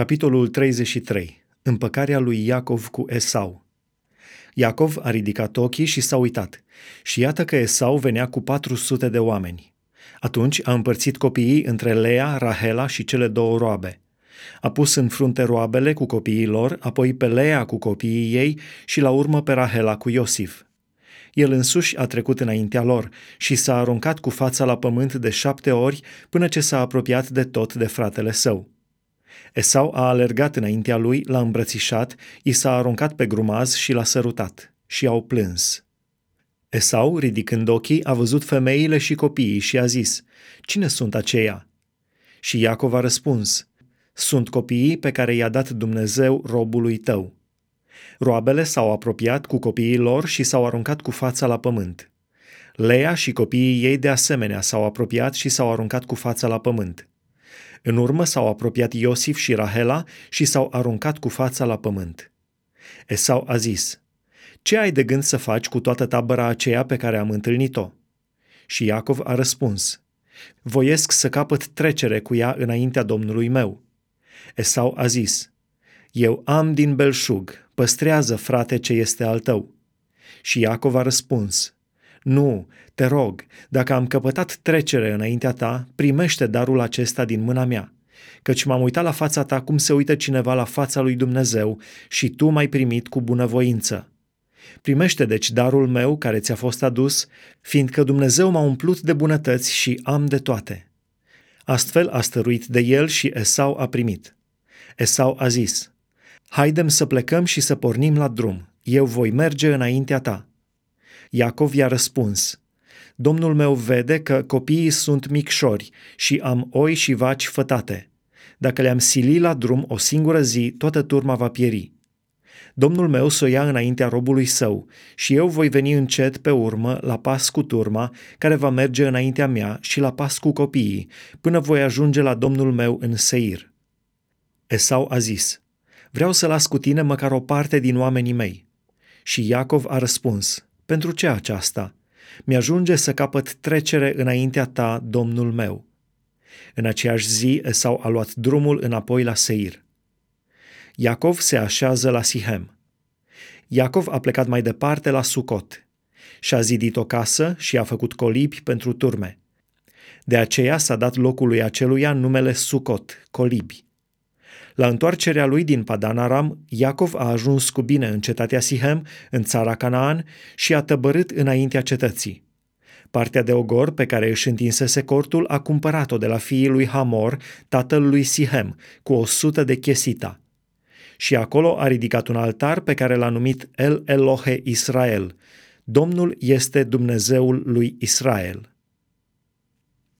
Capitolul 33. Împăcarea lui Iacov cu Esau. Iacov a ridicat ochii și s-a uitat. Și iată că Esau venea cu 400 de oameni. Atunci a împărțit copiii între Lea, Rahela și cele două roabe. A pus în frunte roabele cu copiii lor, apoi pe Lea cu copiii ei și la urmă pe Rahela cu Iosif. El însuși a trecut înaintea lor și s-a aruncat cu fața la pământ de șapte ori până ce s-a apropiat de tot de fratele său. Esau a alergat înaintea lui, l-a îmbrățișat, i s-a aruncat pe grumaz și l-a sărutat și au plâns. Esau, ridicând ochii, a văzut femeile și copiii și a zis, Cine sunt aceia? Și Iacov a răspuns, Sunt copiii pe care i-a dat Dumnezeu robului tău. Roabele s-au apropiat cu copiii lor și s-au aruncat cu fața la pământ. Lea și copiii ei de asemenea s-au apropiat și s-au aruncat cu fața la pământ. În urmă s-au apropiat Iosif și Rahela și s-au aruncat cu fața la pământ. Esau a zis, Ce ai de gând să faci cu toată tabăra aceea pe care am întâlnit-o? Și Iacov a răspuns, Voiesc să capăt trecere cu ea înaintea Domnului meu. Esau a zis, Eu am din belșug, păstrează, frate, ce este al tău. Și Iacov a răspuns, Nu, te rog, dacă am căpătat trecere înaintea ta, primește darul acesta din mâna mea, căci m-am uitat la fața ta cum se uită cineva la fața lui Dumnezeu și tu m-ai primit cu bunăvoință. Primește deci darul meu care ți-a fost adus, fiindcă Dumnezeu m-a umplut de bunătăți și am de toate. Astfel a stăruit de el și Esau a primit. Esau a zis, Haidem să plecăm și să pornim la drum, eu voi merge înaintea ta. Iacov i-a răspuns, Domnul meu vede că copiii sunt micșori și am oi și vaci fătate. Dacă le-am sili la drum o singură zi, toată turma va pieri. Domnul meu să o ia înaintea robului său și eu voi veni încet pe urmă la pas cu turma care va merge înaintea mea și la pas cu copiii, până voi ajunge la domnul meu în Seir. Esau a zis, vreau să las cu tine măcar o parte din oamenii mei. Și Iacov a răspuns, pentru ce aceasta? mi-ajunge să capăt trecere înaintea ta, Domnul meu. În aceeași zi Esau a luat drumul înapoi la Seir. Iacov se așează la Sihem. Iacov a plecat mai departe la Sucot și-a zidit o casă și a făcut colibi pentru turme. De aceea s-a dat locului aceluia numele Sucot, colibi. La întoarcerea lui din Padan Aram, Iacov a ajuns cu bine în cetatea Sihem, în țara Canaan, și a tăbărât înaintea cetății. Partea de ogor pe care își întinsese cortul a cumpărat-o de la fiii lui Hamor, tatăl lui Sihem, cu o sută de chesita. Și acolo a ridicat un altar pe care l-a numit El Elohe Israel. Domnul este Dumnezeul lui Israel.